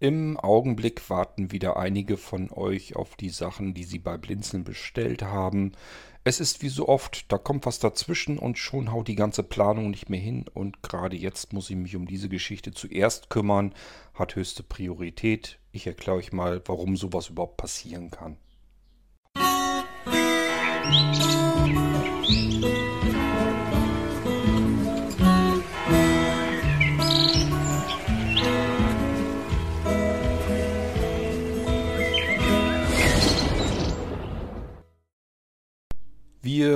Im Augenblick warten wieder einige von euch auf die Sachen, die sie bei Blinzeln bestellt haben. Es ist wie so oft, da kommt was dazwischen und schon haut die ganze Planung nicht mehr hin. Und gerade jetzt muss ich mich um diese Geschichte zuerst kümmern, hat höchste Priorität. Ich erkläre euch mal, warum sowas überhaupt passieren kann.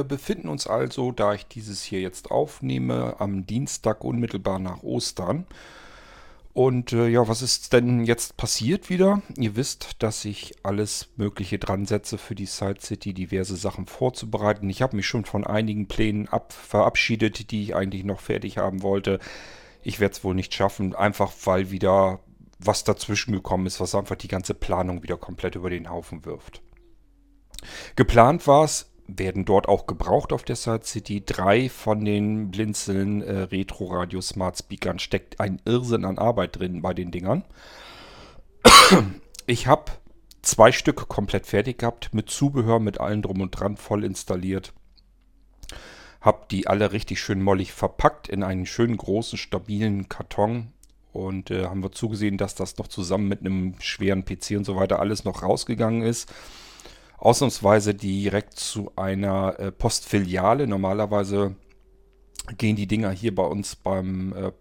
Wir befinden uns also, da ich dieses hier jetzt aufnehme, am Dienstag unmittelbar nach Ostern. Und äh, ja, was ist denn jetzt passiert wieder? Ihr wisst, dass ich alles Mögliche dran setze für die Side City, diverse Sachen vorzubereiten. Ich habe mich schon von einigen Plänen ab verabschiedet, die ich eigentlich noch fertig haben wollte. Ich werde es wohl nicht schaffen, einfach weil wieder was dazwischen gekommen ist, was einfach die ganze Planung wieder komplett über den Haufen wirft. Geplant war es, werden dort auch gebraucht auf der Side City. Drei von den Blinzeln äh, Retro Radio Smart Speakern steckt ein Irrsinn an Arbeit drin bei den Dingern. Ich habe zwei Stück komplett fertig gehabt, mit Zubehör, mit allem drum und dran voll installiert. Hab die alle richtig schön mollig verpackt in einen schönen großen, stabilen Karton. Und äh, haben wir zugesehen, dass das noch zusammen mit einem schweren PC und so weiter alles noch rausgegangen ist ausnahmsweise direkt zu einer äh, Postfiliale. Normalerweise gehen die Dinger hier bei uns beim äh,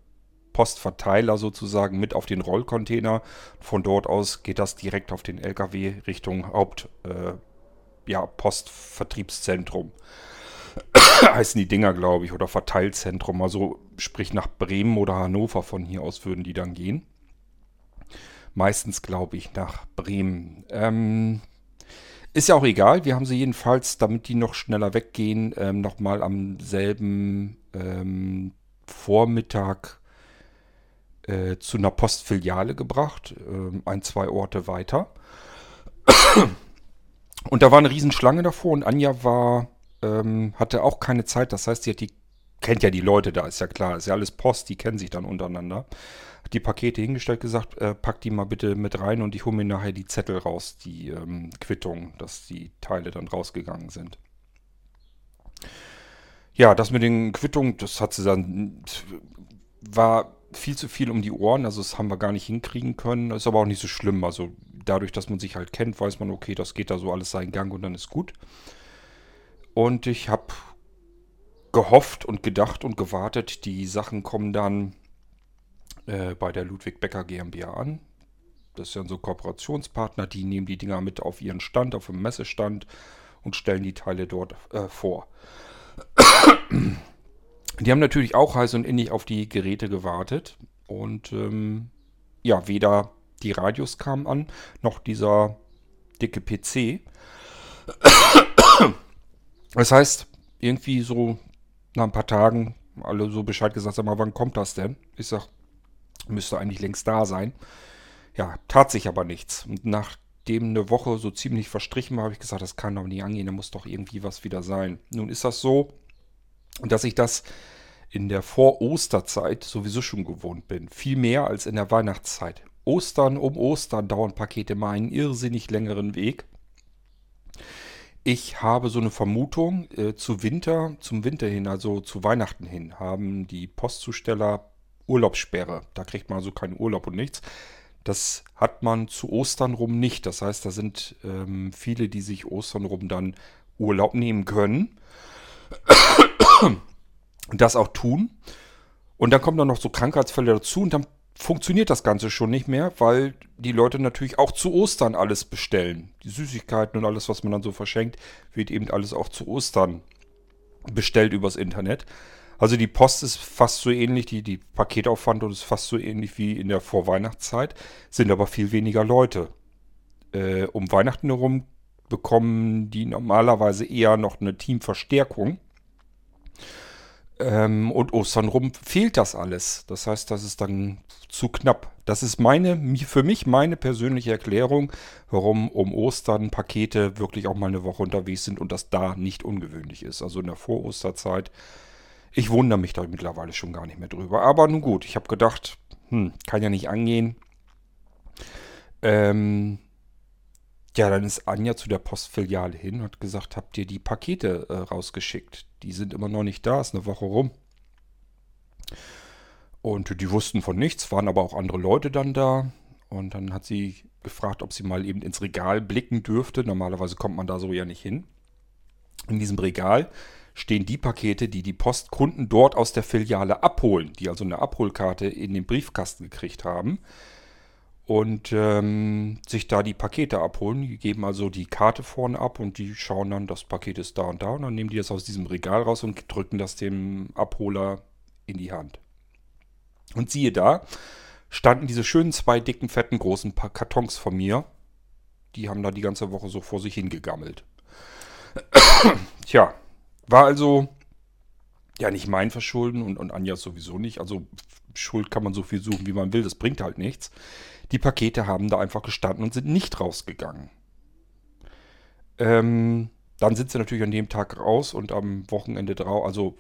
Postverteiler sozusagen mit auf den Rollcontainer. Von dort aus geht das direkt auf den LKW Richtung Haupt äh, ja, Postvertriebszentrum. Heißen die Dinger, glaube ich, oder Verteilzentrum. Also sprich nach Bremen oder Hannover von hier aus würden die dann gehen. Meistens glaube ich nach Bremen. Ähm, ist ja auch egal. Wir haben sie jedenfalls, damit die noch schneller weggehen, ähm, nochmal am selben ähm, Vormittag äh, zu einer Postfiliale gebracht. Ähm, ein, zwei Orte weiter. Und da war eine Riesenschlange davor und Anja war, ähm, hatte auch keine Zeit. Das heißt, sie hat die, kennt ja die Leute da, ist ja klar. Ist ja alles Post, die kennen sich dann untereinander die Pakete hingestellt, gesagt, äh, pack die mal bitte mit rein und ich hole mir nachher die Zettel raus, die ähm, Quittung, dass die Teile dann rausgegangen sind. Ja, das mit den Quittungen, das hat sie dann, war viel zu viel um die Ohren, also das haben wir gar nicht hinkriegen können, ist aber auch nicht so schlimm, also dadurch, dass man sich halt kennt, weiß man, okay, das geht da so alles seinen Gang und dann ist gut. Und ich habe gehofft und gedacht und gewartet, die Sachen kommen dann äh, bei der Ludwig Becker GmbH an. Das ja so Kooperationspartner, die nehmen die Dinger mit auf ihren Stand, auf dem Messestand und stellen die Teile dort äh, vor. Die haben natürlich auch heiß und innig auf die Geräte gewartet. Und ähm, ja, weder die Radios kamen an, noch dieser dicke PC. Das heißt, irgendwie so nach ein paar Tagen alle so Bescheid gesagt, sag mal, wann kommt das denn? Ich sag, Müsste eigentlich längst da sein. Ja, tat sich aber nichts. Und nachdem eine Woche so ziemlich verstrichen war, habe ich gesagt, das kann doch nicht angehen, da muss doch irgendwie was wieder sein. Nun ist das so, dass ich das in der Vor-Osterzeit sowieso schon gewohnt bin. Viel mehr als in der Weihnachtszeit. Ostern um Ostern dauern Pakete mal einen irrsinnig längeren Weg. Ich habe so eine Vermutung, äh, zu Winter, zum Winter hin, also zu Weihnachten hin, haben die Postzusteller Urlaubssperre. Da kriegt man also keinen Urlaub und nichts. Das hat man zu Ostern rum nicht. Das heißt, da sind ähm, viele, die sich Ostern rum dann Urlaub nehmen können. das auch tun. Und dann kommen dann noch so Krankheitsfälle dazu und dann funktioniert das Ganze schon nicht mehr, weil die Leute natürlich auch zu Ostern alles bestellen. Die Süßigkeiten und alles, was man dann so verschenkt, wird eben alles auch zu Ostern bestellt übers Internet. Also die Post ist fast so ähnlich, die, die Paketaufwand ist fast so ähnlich wie in der Vorweihnachtszeit, sind aber viel weniger Leute. Äh, um Weihnachten herum bekommen die normalerweise eher noch eine Teamverstärkung. Ähm, und Ostern rum fehlt das alles. Das heißt, das ist dann zu knapp. Das ist meine, für mich meine persönliche Erklärung, warum um Ostern Pakete wirklich auch mal eine Woche unterwegs sind und das da nicht ungewöhnlich ist. Also in der Vorosterzeit ich wundere mich da mittlerweile schon gar nicht mehr drüber. Aber nun gut, ich habe gedacht, hm, kann ja nicht angehen. Ähm, ja, dann ist Anja zu der Postfiliale hin und hat gesagt, habt ihr die Pakete äh, rausgeschickt? Die sind immer noch nicht da, ist eine Woche rum. Und die wussten von nichts, waren aber auch andere Leute dann da. Und dann hat sie gefragt, ob sie mal eben ins Regal blicken dürfte. Normalerweise kommt man da so ja nicht hin. In diesem Regal stehen die Pakete, die die Postkunden dort aus der Filiale abholen, die also eine Abholkarte in den Briefkasten gekriegt haben und ähm, sich da die Pakete abholen. Die geben also die Karte vorne ab und die schauen dann, das Paket ist da und da und dann nehmen die das aus diesem Regal raus und drücken das dem Abholer in die Hand. Und siehe da, standen diese schönen zwei dicken, fetten, großen Kartons von mir. Die haben da die ganze Woche so vor sich hingegammelt. Tja, war also ja nicht mein Verschulden und, und Anja sowieso nicht. Also Schuld kann man so viel suchen, wie man will. Das bringt halt nichts. Die Pakete haben da einfach gestanden und sind nicht rausgegangen. Ähm, dann sind sie natürlich an dem Tag raus und am Wochenende drauf, also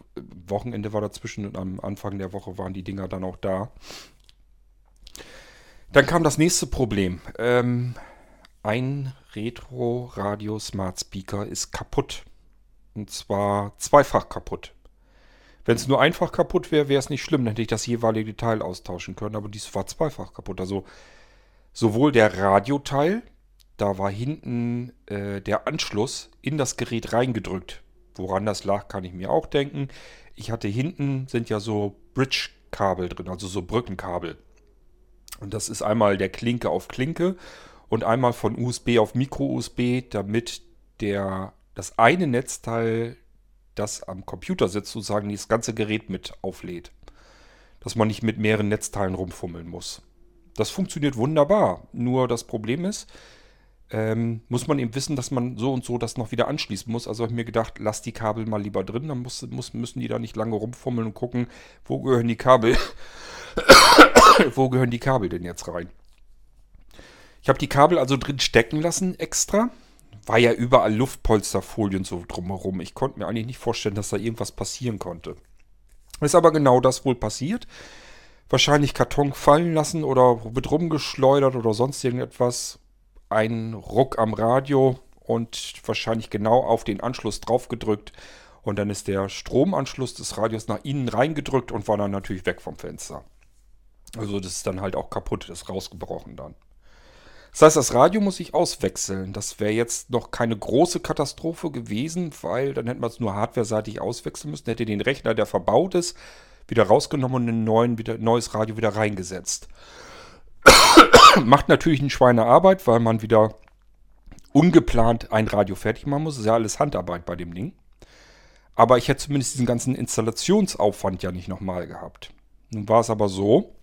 Wochenende war dazwischen und am Anfang der Woche waren die Dinger dann auch da. Dann kam das nächste Problem. Ähm, ein Retro Radio Smart Speaker ist kaputt. Und zwar zweifach kaputt. Wenn es nur einfach kaputt wäre, wäre es nicht schlimm. Dann hätte ich das jeweilige Teil austauschen können. Aber dies war zweifach kaputt. Also sowohl der Radioteil, da war hinten äh, der Anschluss in das Gerät reingedrückt. Woran das lag, kann ich mir auch denken. Ich hatte hinten sind ja so Bridge-Kabel drin, also so Brückenkabel. Und das ist einmal der Klinke auf Klinke und einmal von USB auf Micro-USB, damit der, das eine Netzteil, das am Computer sitzt, sozusagen das ganze Gerät mit auflädt. Dass man nicht mit mehreren Netzteilen rumfummeln muss. Das funktioniert wunderbar. Nur das Problem ist, ähm, muss man eben wissen, dass man so und so das noch wieder anschließen muss. Also habe ich mir gedacht, lass die Kabel mal lieber drin, dann muss, muss, müssen die da nicht lange rumfummeln und gucken, wo gehören die Kabel, wo gehören die Kabel denn jetzt rein. Ich habe die Kabel also drin stecken lassen extra. War ja überall Luftpolsterfolien so drumherum. Ich konnte mir eigentlich nicht vorstellen, dass da irgendwas passieren konnte. Ist aber genau das wohl passiert wahrscheinlich Karton fallen lassen oder mit rumgeschleudert oder sonst irgendetwas. Ein Ruck am Radio und wahrscheinlich genau auf den Anschluss drauf gedrückt. Und dann ist der Stromanschluss des Radios nach innen reingedrückt und war dann natürlich weg vom Fenster. Also das ist dann halt auch kaputt, ist rausgebrochen dann. Das heißt, das Radio muss ich auswechseln. Das wäre jetzt noch keine große Katastrophe gewesen, weil dann hätte man es nur hardware-seitig auswechseln müssen. Hätte den Rechner, der verbaut ist, wieder rausgenommen und ein neuen, wieder, neues Radio wieder reingesetzt. Macht natürlich eine Schweinearbeit, weil man wieder ungeplant ein Radio fertig machen muss. Das ist ja alles Handarbeit bei dem Ding. Aber ich hätte zumindest diesen ganzen Installationsaufwand ja nicht nochmal gehabt. Nun war es aber so,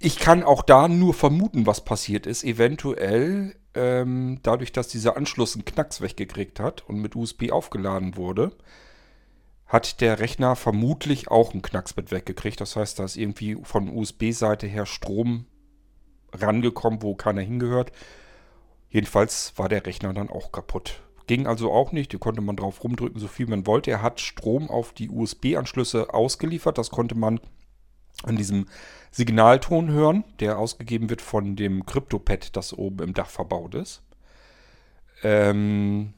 ich kann auch da nur vermuten, was passiert ist. Eventuell ähm, dadurch, dass dieser Anschluss einen Knacks weggekriegt hat und mit USB aufgeladen wurde, hat der Rechner vermutlich auch einen Knacks mit weggekriegt. Das heißt, da ist irgendwie von USB-Seite her Strom rangekommen, wo keiner hingehört. Jedenfalls war der Rechner dann auch kaputt. Ging also auch nicht, hier konnte man drauf rumdrücken, so viel man wollte. Er hat Strom auf die USB-Anschlüsse ausgeliefert. Das konnte man an diesem Signalton hören, der ausgegeben wird von dem CryptoPad, das oben im Dach verbaut ist. Ähm,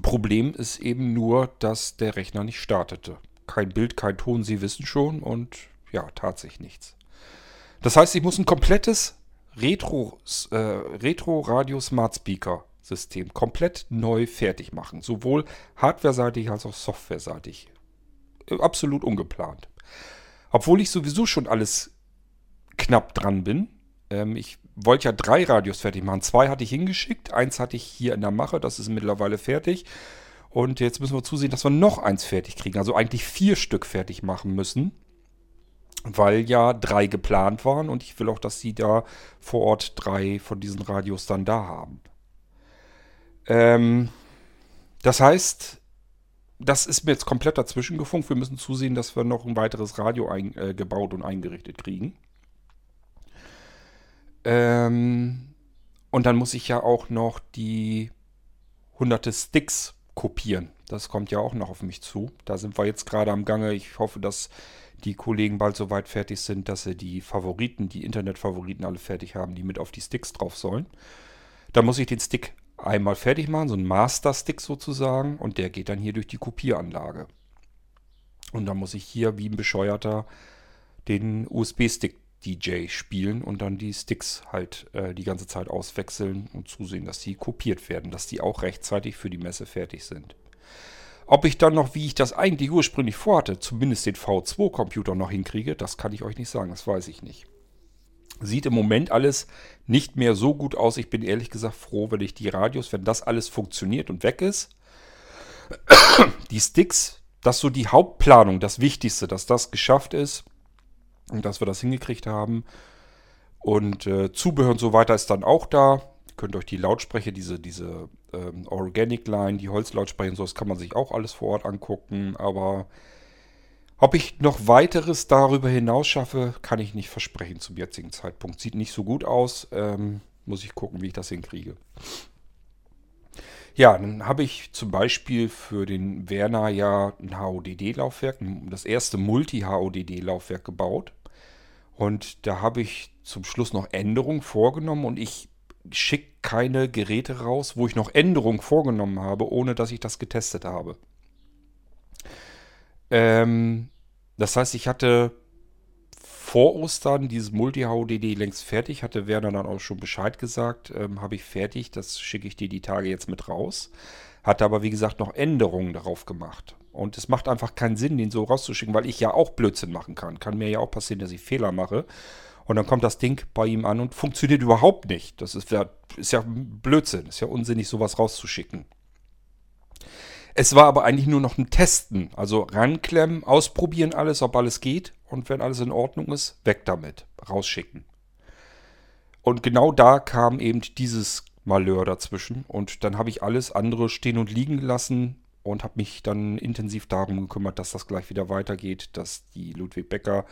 Problem ist eben nur, dass der Rechner nicht startete. Kein Bild, kein Ton, Sie wissen schon und ja, tat sich nichts. Das heißt, ich muss ein komplettes äh, Retro Radio Smart Speaker System komplett neu fertig machen. Sowohl hardware-seitig als auch software-seitig. Äh, absolut ungeplant. Obwohl ich sowieso schon alles knapp dran bin. Ähm, ich wollte ja drei Radios fertig machen. Zwei hatte ich hingeschickt, eins hatte ich hier in der Mache, das ist mittlerweile fertig. Und jetzt müssen wir zusehen, dass wir noch eins fertig kriegen. Also eigentlich vier Stück fertig machen müssen. Weil ja drei geplant waren und ich will auch, dass sie da vor Ort drei von diesen Radios dann da haben. Ähm, das heißt, das ist mir jetzt komplett dazwischen gefunkt. Wir müssen zusehen, dass wir noch ein weiteres Radio eingebaut äh, und eingerichtet kriegen. Ähm, und dann muss ich ja auch noch die hunderte Sticks kopieren. Das kommt ja auch noch auf mich zu. Da sind wir jetzt gerade am Gange. Ich hoffe, dass die Kollegen bald so weit fertig sind, dass sie die Favoriten, die Internetfavoriten alle fertig haben, die mit auf die Sticks drauf sollen. Da muss ich den Stick einmal fertig machen, so ein Master-Stick sozusagen, und der geht dann hier durch die Kopieranlage. Und dann muss ich hier wie ein Bescheuerter den USB-Stick DJ spielen und dann die Sticks halt äh, die ganze Zeit auswechseln und zusehen, dass die kopiert werden, dass die auch rechtzeitig für die Messe fertig sind. Ob ich dann noch, wie ich das eigentlich ursprünglich vorhatte, zumindest den V2-Computer noch hinkriege, das kann ich euch nicht sagen, das weiß ich nicht. Sieht im Moment alles nicht mehr so gut aus. Ich bin ehrlich gesagt froh, wenn ich die Radios, wenn das alles funktioniert und weg ist. Die Sticks, das ist so die Hauptplanung, das Wichtigste, dass das geschafft ist und dass wir das hingekriegt haben. Und äh, Zubehör und so weiter ist dann auch da. Ihr könnt euch die Lautsprecher, diese, diese ähm, Organic Line, die Holzlautsprecher und so, das kann man sich auch alles vor Ort angucken. Aber ob ich noch weiteres darüber hinaus schaffe, kann ich nicht versprechen zum jetzigen Zeitpunkt. Sieht nicht so gut aus. Ähm, muss ich gucken, wie ich das hinkriege. Ja, dann habe ich zum Beispiel für den Werner ja ein HODD-Laufwerk, das erste Multi-HODD-Laufwerk gebaut. Und da habe ich zum Schluss noch Änderungen vorgenommen und ich schicke keine Geräte raus, wo ich noch Änderungen vorgenommen habe, ohne dass ich das getestet habe. Ähm, das heißt, ich hatte vor Ostern dieses Multi-HODD längst fertig, hatte Werner dann auch schon Bescheid gesagt, ähm, habe ich fertig, das schicke ich dir die Tage jetzt mit raus. Hatte aber wie gesagt noch Änderungen darauf gemacht. Und es macht einfach keinen Sinn, den so rauszuschicken, weil ich ja auch Blödsinn machen kann. Kann mir ja auch passieren, dass ich Fehler mache. Und dann kommt das Ding bei ihm an und funktioniert überhaupt nicht. Das ist ist ja Blödsinn, ist ja unsinnig, sowas rauszuschicken. Es war aber eigentlich nur noch ein Testen. Also ranklemmen, ausprobieren alles, ob alles geht. Und wenn alles in Ordnung ist, weg damit. Rausschicken. Und genau da kam eben dieses Malheur dazwischen. Und dann habe ich alles andere stehen und liegen gelassen und habe mich dann intensiv darum gekümmert, dass das gleich wieder weitergeht, dass die Ludwig Becker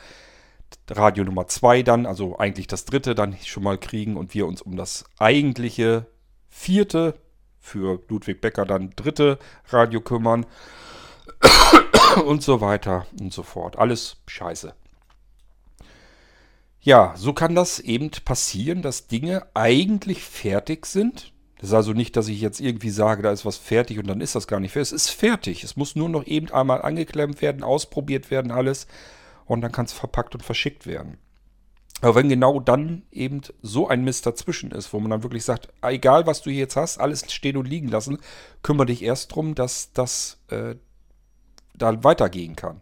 Radio Nummer 2 dann, also eigentlich das dritte, dann schon mal kriegen und wir uns um das eigentliche vierte, für Ludwig Becker dann dritte Radio kümmern und so weiter und so fort. Alles scheiße. Ja, so kann das eben passieren, dass Dinge eigentlich fertig sind. Das ist also nicht, dass ich jetzt irgendwie sage, da ist was fertig und dann ist das gar nicht fertig. Es ist fertig. Es muss nur noch eben einmal angeklemmt werden, ausprobiert werden, alles und dann kann es verpackt und verschickt werden. Aber wenn genau dann eben so ein Mist dazwischen ist, wo man dann wirklich sagt, egal was du hier jetzt hast, alles stehen und liegen lassen, kümmere dich erst darum, dass das äh, da weitergehen kann.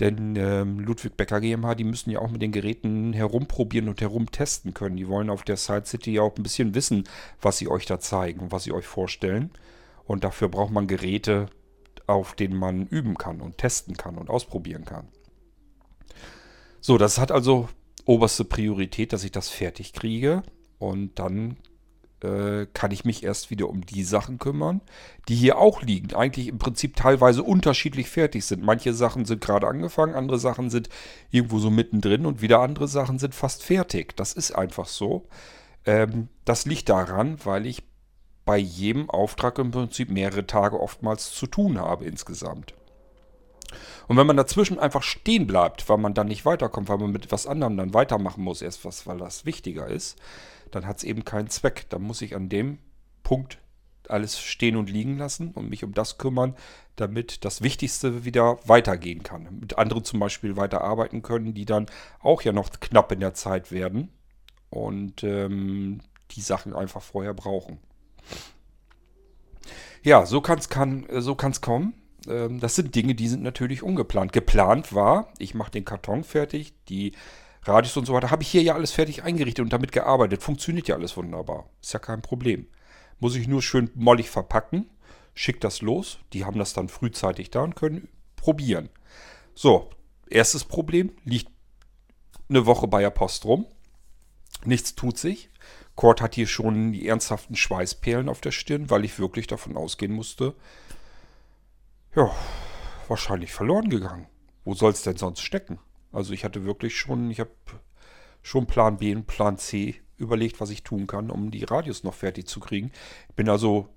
Denn ähm, Ludwig Becker GmbH, die müssen ja auch mit den Geräten herumprobieren und herumtesten können. Die wollen auf der Side City ja auch ein bisschen wissen, was sie euch da zeigen und was sie euch vorstellen. Und dafür braucht man Geräte, auf denen man üben kann und testen kann und ausprobieren kann. So, das hat also oberste Priorität, dass ich das fertig kriege. Und dann äh, kann ich mich erst wieder um die Sachen kümmern, die hier auch liegen. Eigentlich im Prinzip teilweise unterschiedlich fertig sind. Manche Sachen sind gerade angefangen, andere Sachen sind irgendwo so mittendrin und wieder andere Sachen sind fast fertig. Das ist einfach so. Ähm, das liegt daran, weil ich bei jedem Auftrag im Prinzip mehrere Tage oftmals zu tun habe insgesamt. Und wenn man dazwischen einfach stehen bleibt, weil man dann nicht weiterkommt, weil man mit etwas anderem dann weitermachen muss, erst was, weil das wichtiger ist, dann hat es eben keinen Zweck. Dann muss ich an dem Punkt alles stehen und liegen lassen und mich um das kümmern, damit das Wichtigste wieder weitergehen kann. Mit anderen zum Beispiel weiterarbeiten können, die dann auch ja noch knapp in der Zeit werden und ähm, die Sachen einfach vorher brauchen. Ja, so kann es so kann's kommen ähm, das sind Dinge, die sind natürlich ungeplant. Geplant war, ich mache den Karton fertig, die Radios und so weiter, habe ich hier ja alles fertig eingerichtet und damit gearbeitet. Funktioniert ja alles wunderbar. Ist ja kein Problem. Muss ich nur schön mollig verpacken, schick das los. Die haben das dann frühzeitig da und können probieren. So, erstes Problem, liegt eine Woche bei der Post rum. Nichts tut sich. Cord hat hier schon die ernsthaften Schweißperlen auf der Stirn, weil ich wirklich davon ausgehen musste, ja, wahrscheinlich verloren gegangen. Wo soll es denn sonst stecken? Also ich hatte wirklich schon, ich habe schon Plan B und Plan C überlegt, was ich tun kann, um die Radios noch fertig zu kriegen. Bin also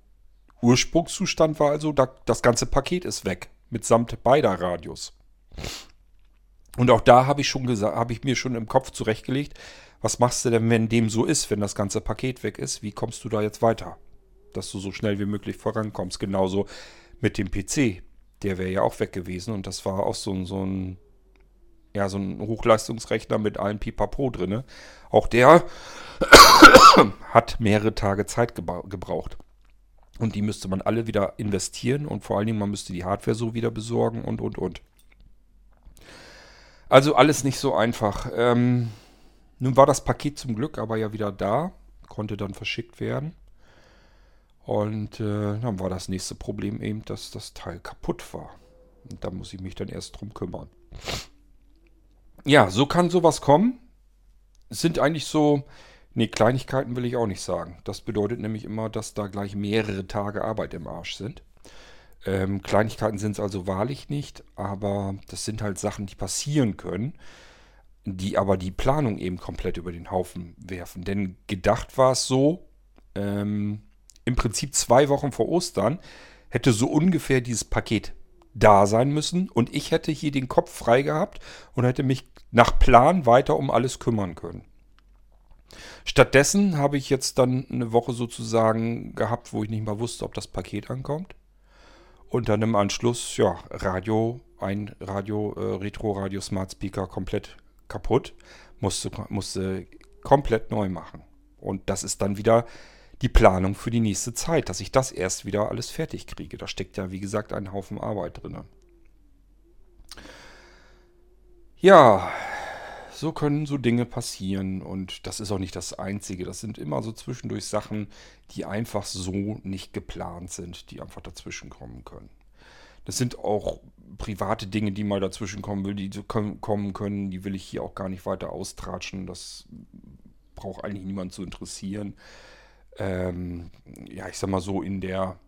Ursprungszustand war also, da, das ganze Paket ist weg. Mitsamt beider Radios. Und auch da habe ich schon gesagt, habe ich mir schon im Kopf zurechtgelegt, was machst du denn, wenn dem so ist, wenn das ganze Paket weg ist? Wie kommst du da jetzt weiter? Dass du so schnell wie möglich vorankommst. Genauso mit dem PC. Der wäre ja auch weg gewesen und das war auch so, so ein ja, so ein Hochleistungsrechner mit allen Pipapo drin. Auch der hat mehrere Tage Zeit gebraucht. Und die müsste man alle wieder investieren und vor allen Dingen, man müsste die Hardware so wieder besorgen und, und, und. Also alles nicht so einfach. Ähm, nun war das Paket zum Glück aber ja wieder da, konnte dann verschickt werden. Und äh, dann war das nächste Problem eben, dass das Teil kaputt war. Und da muss ich mich dann erst drum kümmern. Ja, so kann sowas kommen. Es sind eigentlich so, nee, Kleinigkeiten will ich auch nicht sagen. Das bedeutet nämlich immer, dass da gleich mehrere Tage Arbeit im Arsch sind. Ähm, Kleinigkeiten sind es also wahrlich nicht, aber das sind halt Sachen, die passieren können, die aber die Planung eben komplett über den Haufen werfen. Denn gedacht war es so, ähm, im Prinzip zwei Wochen vor Ostern hätte so ungefähr dieses Paket da sein müssen und ich hätte hier den Kopf frei gehabt und hätte mich nach Plan weiter um alles kümmern können. Stattdessen habe ich jetzt dann eine Woche sozusagen gehabt, wo ich nicht mal wusste, ob das Paket ankommt. Und dann im Anschluss, ja, Radio, ein Radio, äh, Retro-Radio Smart Speaker komplett kaputt. Musste, musste komplett neu machen. Und das ist dann wieder die Planung für die nächste Zeit, dass ich das erst wieder alles fertig kriege. Da steckt ja, wie gesagt, ein Haufen Arbeit drin. Ja, so können so Dinge passieren und das ist auch nicht das Einzige. Das sind immer so zwischendurch Sachen, die einfach so nicht geplant sind, die einfach dazwischen kommen können. Das sind auch private Dinge, die mal dazwischen kommen will, die kommen können, die will ich hier auch gar nicht weiter austratschen. Das braucht eigentlich niemand zu interessieren ähm, ja, ich sag mal so, in der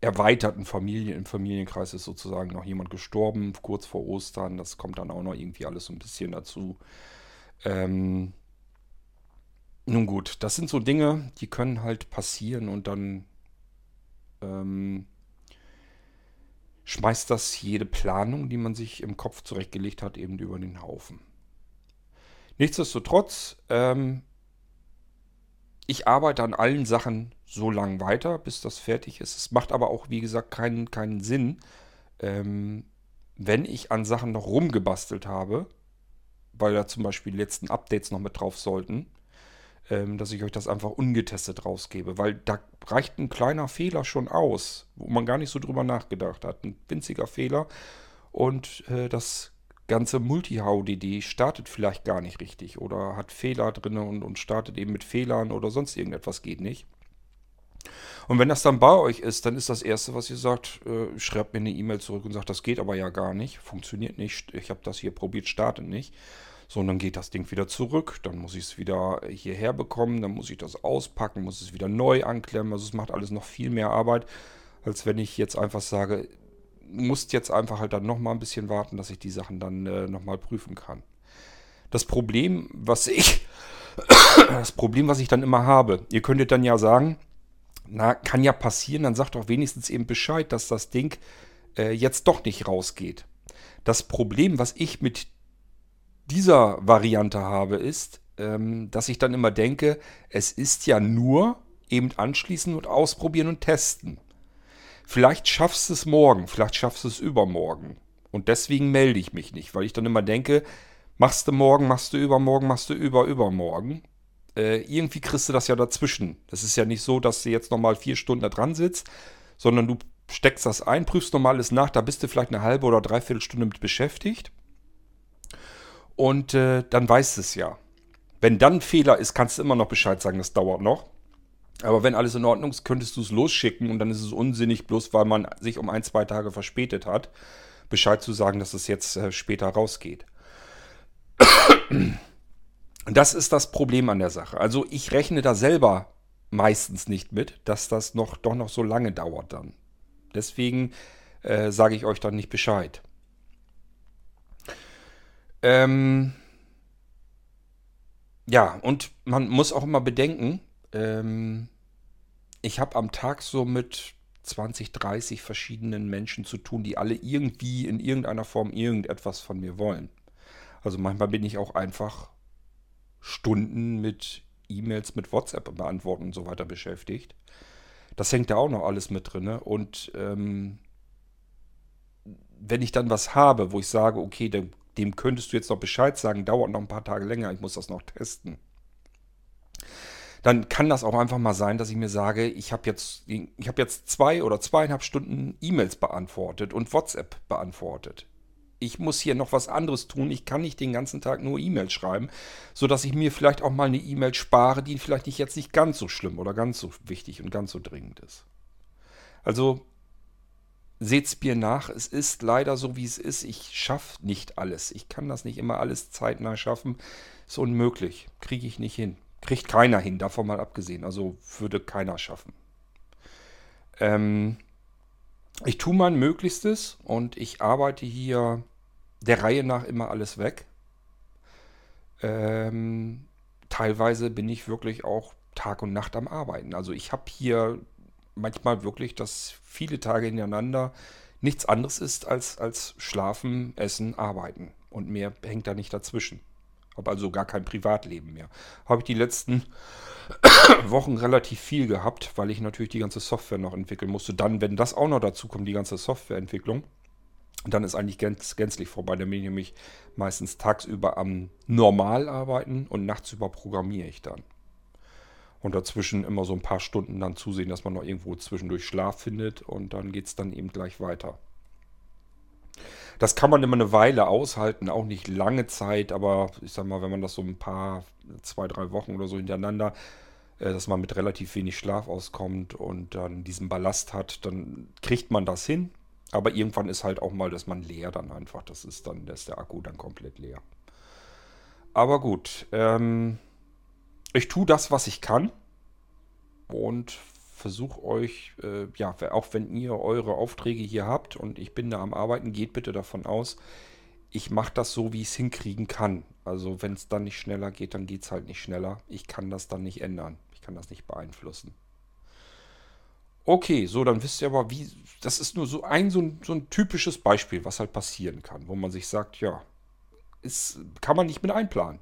erweiterten Familie, im Familienkreis ist sozusagen noch jemand gestorben, kurz vor Ostern. Das kommt dann auch noch irgendwie alles so ein bisschen dazu. Ähm, nun gut, das sind so Dinge, die können halt passieren und dann ähm, schmeißt das jede Planung, die man sich im Kopf zurechtgelegt hat, eben über den Haufen. Nichtsdestotrotz ähm, ich arbeite an allen Sachen so lange weiter, bis das fertig ist. Es macht aber auch, wie gesagt, keinen, keinen Sinn, ähm, wenn ich an Sachen noch rumgebastelt habe, weil da zum Beispiel die letzten Updates noch mit drauf sollten, ähm, dass ich euch das einfach ungetestet rausgebe, weil da reicht ein kleiner Fehler schon aus, wo man gar nicht so drüber nachgedacht hat. Ein winziger Fehler und äh, das ganze Multi-HDD startet vielleicht gar nicht richtig oder hat Fehler drin und, und startet eben mit Fehlern oder sonst irgendetwas geht nicht. Und wenn das dann bei euch ist, dann ist das Erste, was ihr sagt, äh, schreibt mir eine E-Mail zurück und sagt, das geht aber ja gar nicht, funktioniert nicht, ich habe das hier probiert, startet nicht. So, und dann geht das Ding wieder zurück, dann muss ich es wieder hierher bekommen, dann muss ich das auspacken, muss es wieder neu anklemmen. Also es macht alles noch viel mehr Arbeit, als wenn ich jetzt einfach sage, musst jetzt einfach halt dann nochmal ein bisschen warten, dass ich die Sachen dann äh, nochmal prüfen kann. Das Problem, was ich, das Problem, was ich dann immer habe, ihr könntet dann ja sagen, na, kann ja passieren, dann sagt doch wenigstens eben Bescheid, dass das Ding äh, jetzt doch nicht rausgeht. Das Problem, was ich mit dieser Variante habe, ist, ähm, dass ich dann immer denke, es ist ja nur eben anschließen und ausprobieren und testen. Vielleicht schaffst du es morgen, vielleicht schaffst du es übermorgen. Und deswegen melde ich mich nicht, weil ich dann immer denke, machst du morgen, machst du übermorgen, machst du über übermorgen. Äh, irgendwie kriegst du das ja dazwischen. Das ist ja nicht so, dass du jetzt nochmal vier Stunden da dran sitzt, sondern du steckst das ein, prüfst nochmal alles nach, da bist du vielleicht eine halbe oder dreiviertel Stunde mit beschäftigt. Und äh, dann weißt du es ja. Wenn dann ein Fehler ist, kannst du immer noch Bescheid sagen, das dauert noch. Aber wenn alles in Ordnung ist, könntest du es losschicken und dann ist es unsinnig, bloß weil man sich um ein, zwei Tage verspätet hat, Bescheid zu sagen, dass es jetzt äh, später rausgeht. Das ist das Problem an der Sache. Also ich rechne da selber meistens nicht mit, dass das noch doch noch so lange dauert dann. Deswegen äh, sage ich euch dann nicht Bescheid. Ähm ja, und man muss auch immer bedenken, ähm, ich habe am Tag so mit 20, 30 verschiedenen Menschen zu tun, die alle irgendwie in irgendeiner Form irgendetwas von mir wollen. Also manchmal bin ich auch einfach Stunden mit E-Mails, mit WhatsApp beantworten und so weiter beschäftigt. Das hängt da auch noch alles mit drin. Und ähm, wenn ich dann was habe, wo ich sage, okay, dem, dem könntest du jetzt noch Bescheid sagen, dauert noch ein paar Tage länger, ich muss das noch testen dann kann das auch einfach mal sein, dass ich mir sage, ich habe jetzt, ich habe jetzt zwei oder zweieinhalb Stunden E-Mails beantwortet und WhatsApp beantwortet. Ich muss hier noch was anderes tun. Ich kann nicht den ganzen Tag nur E-Mails schreiben, sodass ich mir vielleicht auch mal eine E-Mail spare, die vielleicht nicht jetzt nicht ganz so schlimm oder ganz so wichtig und ganz so dringend ist. Also seht's mir nach, es ist leider so, wie es ist. Ich schaffe nicht alles. Ich kann das nicht immer alles zeitnah schaffen. Ist unmöglich. Kriege ich nicht hin. Kriegt keiner hin, davon mal abgesehen. Also würde keiner schaffen. Ähm, ich tue mein Möglichstes und ich arbeite hier der Reihe nach immer alles weg. Ähm, teilweise bin ich wirklich auch Tag und Nacht am Arbeiten. Also ich habe hier manchmal wirklich, dass viele Tage hintereinander nichts anderes ist als, als Schlafen, Essen, Arbeiten. Und mehr hängt da nicht dazwischen. Habe also gar kein Privatleben mehr. Habe ich die letzten Wochen relativ viel gehabt, weil ich natürlich die ganze Software noch entwickeln musste. Dann, wenn das auch noch dazu kommt, die ganze Softwareentwicklung, dann ist eigentlich gänz, gänzlich vorbei. Dann bin ich nämlich meistens tagsüber am Normal arbeiten und nachts über programmiere ich dann. Und dazwischen immer so ein paar Stunden dann zusehen, dass man noch irgendwo zwischendurch Schlaf findet und dann geht es dann eben gleich weiter. Das kann man immer eine Weile aushalten, auch nicht lange Zeit, aber ich sag mal, wenn man das so ein paar, zwei, drei Wochen oder so hintereinander, äh, dass man mit relativ wenig Schlaf auskommt und dann diesen Ballast hat, dann kriegt man das hin. Aber irgendwann ist halt auch mal, dass man leer dann einfach. Das ist dann, da ist der Akku dann komplett leer. Aber gut, ähm, ich tue das, was ich kann und versuche euch, äh, ja, auch wenn ihr eure Aufträge hier habt und ich bin da am Arbeiten, geht bitte davon aus, ich mache das so, wie ich es hinkriegen kann. Also wenn es dann nicht schneller geht, dann geht es halt nicht schneller. Ich kann das dann nicht ändern. Ich kann das nicht beeinflussen. Okay, so, dann wisst ihr aber, wie. Das ist nur so ein, so ein, so ein typisches Beispiel, was halt passieren kann, wo man sich sagt, ja, ist, kann man nicht mit einplanen.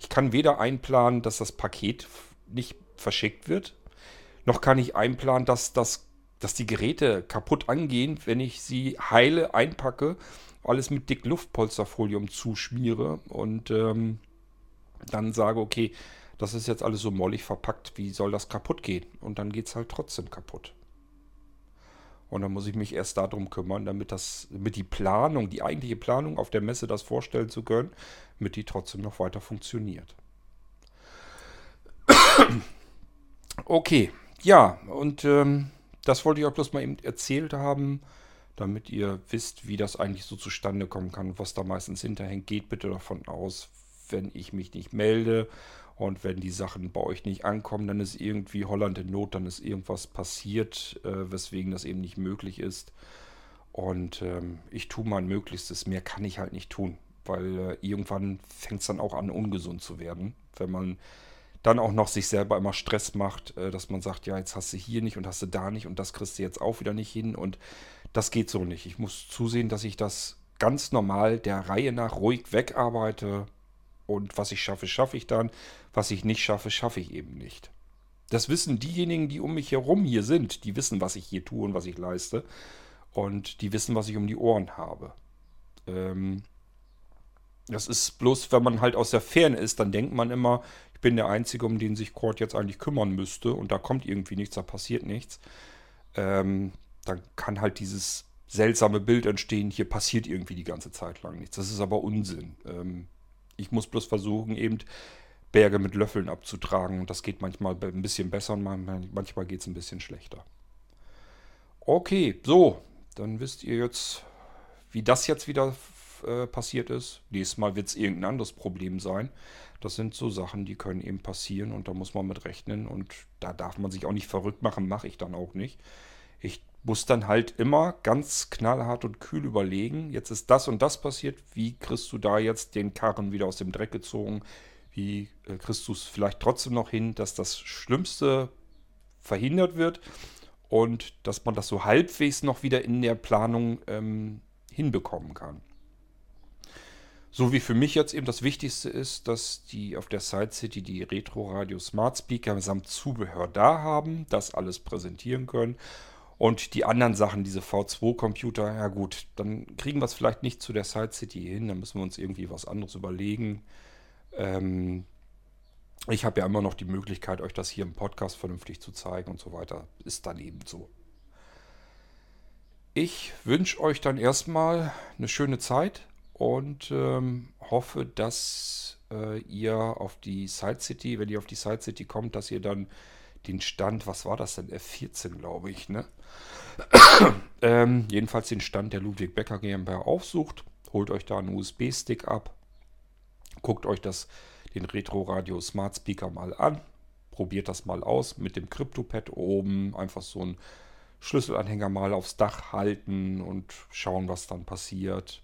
Ich kann weder einplanen, dass das Paket nicht verschickt wird, noch kann ich einplanen, dass, das, dass die Geräte kaputt angehen, wenn ich sie heile einpacke, alles mit dick Luftpolsterfolium zuschmiere und ähm, dann sage, okay, das ist jetzt alles so mollig verpackt, wie soll das kaputt gehen? Und dann geht es halt trotzdem kaputt. Und dann muss ich mich erst darum kümmern, damit das, mit die Planung, die eigentliche Planung auf der Messe das vorstellen zu können, damit die trotzdem noch weiter funktioniert. Okay, ja, und ähm, das wollte ich auch bloß mal eben erzählt haben, damit ihr wisst, wie das eigentlich so zustande kommen kann, was da meistens hinterhängt. Geht bitte davon aus, wenn ich mich nicht melde und wenn die Sachen bei euch nicht ankommen, dann ist irgendwie Holland in Not, dann ist irgendwas passiert, äh, weswegen das eben nicht möglich ist. Und ähm, ich tue mein Möglichstes, mehr kann ich halt nicht tun, weil äh, irgendwann fängt es dann auch an, ungesund zu werden, wenn man dann auch noch sich selber immer Stress macht, äh, dass man sagt, ja, jetzt hast du hier nicht und hast du da nicht und das kriegst du jetzt auch wieder nicht hin und das geht so nicht. Ich muss zusehen, dass ich das ganz normal der Reihe nach ruhig wegarbeite und was ich schaffe, schaffe ich dann. Was ich nicht schaffe, schaffe ich eben nicht. Das wissen diejenigen, die um mich herum hier sind. Die wissen, was ich hier tue und was ich leiste. Und die wissen, was ich um die Ohren habe. Ähm, das ist bloß, wenn man halt aus der Ferne ist, dann denkt man immer, bin der Einzige, um den sich Cord jetzt eigentlich kümmern müsste und da kommt irgendwie nichts, da passiert nichts, ähm, dann kann halt dieses seltsame Bild entstehen, hier passiert irgendwie die ganze Zeit lang nichts. Das ist aber Unsinn. Ähm, ich muss bloß versuchen, eben Berge mit Löffeln abzutragen und das geht manchmal ein bisschen besser und manchmal geht es ein bisschen schlechter. Okay, so, dann wisst ihr jetzt, wie das jetzt wieder äh, passiert ist. Nächstes Mal wird es irgendein anderes Problem sein. Das sind so Sachen, die können eben passieren und da muss man mit rechnen und da darf man sich auch nicht verrückt machen, mache ich dann auch nicht. Ich muss dann halt immer ganz knallhart und kühl überlegen, jetzt ist das und das passiert, wie kriegst du da jetzt den Karren wieder aus dem Dreck gezogen? Wie äh, kriegst du es vielleicht trotzdem noch hin, dass das Schlimmste verhindert wird und dass man das so halbwegs noch wieder in der Planung ähm, hinbekommen kann. So wie für mich jetzt eben das Wichtigste ist, dass die auf der Side City die Retro Radio Smart Speaker samt Zubehör da haben, das alles präsentieren können. Und die anderen Sachen, diese V2-Computer, ja gut, dann kriegen wir es vielleicht nicht zu der Side City hin, dann müssen wir uns irgendwie was anderes überlegen. Ähm, ich habe ja immer noch die Möglichkeit, euch das hier im Podcast vernünftig zu zeigen und so weiter. Ist dann eben so. Ich wünsche euch dann erstmal eine schöne Zeit und ähm, hoffe, dass äh, ihr auf die Side City, wenn ihr auf die Side City kommt, dass ihr dann den Stand, was war das denn, F14 glaube ich, ne? ähm, jedenfalls den Stand der Ludwig Becker GmbH aufsucht, holt euch da einen USB-Stick ab, guckt euch das, den Retro Radio Smart Speaker mal an, probiert das mal aus mit dem CryptoPad oben, einfach so ein Schlüsselanhänger mal aufs Dach halten und schauen, was dann passiert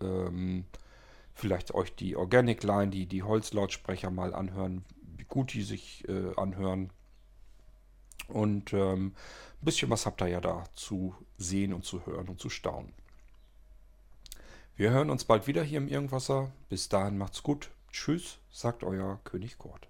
ähm, vielleicht euch die Organic Line, die, die Holzlautsprecher mal anhören, wie gut die sich äh, anhören. Und ähm, ein bisschen was habt ihr ja da zu sehen und zu hören und zu staunen. Wir hören uns bald wieder hier im Irgendwasser. Bis dahin macht's gut. Tschüss, sagt euer König Kurt.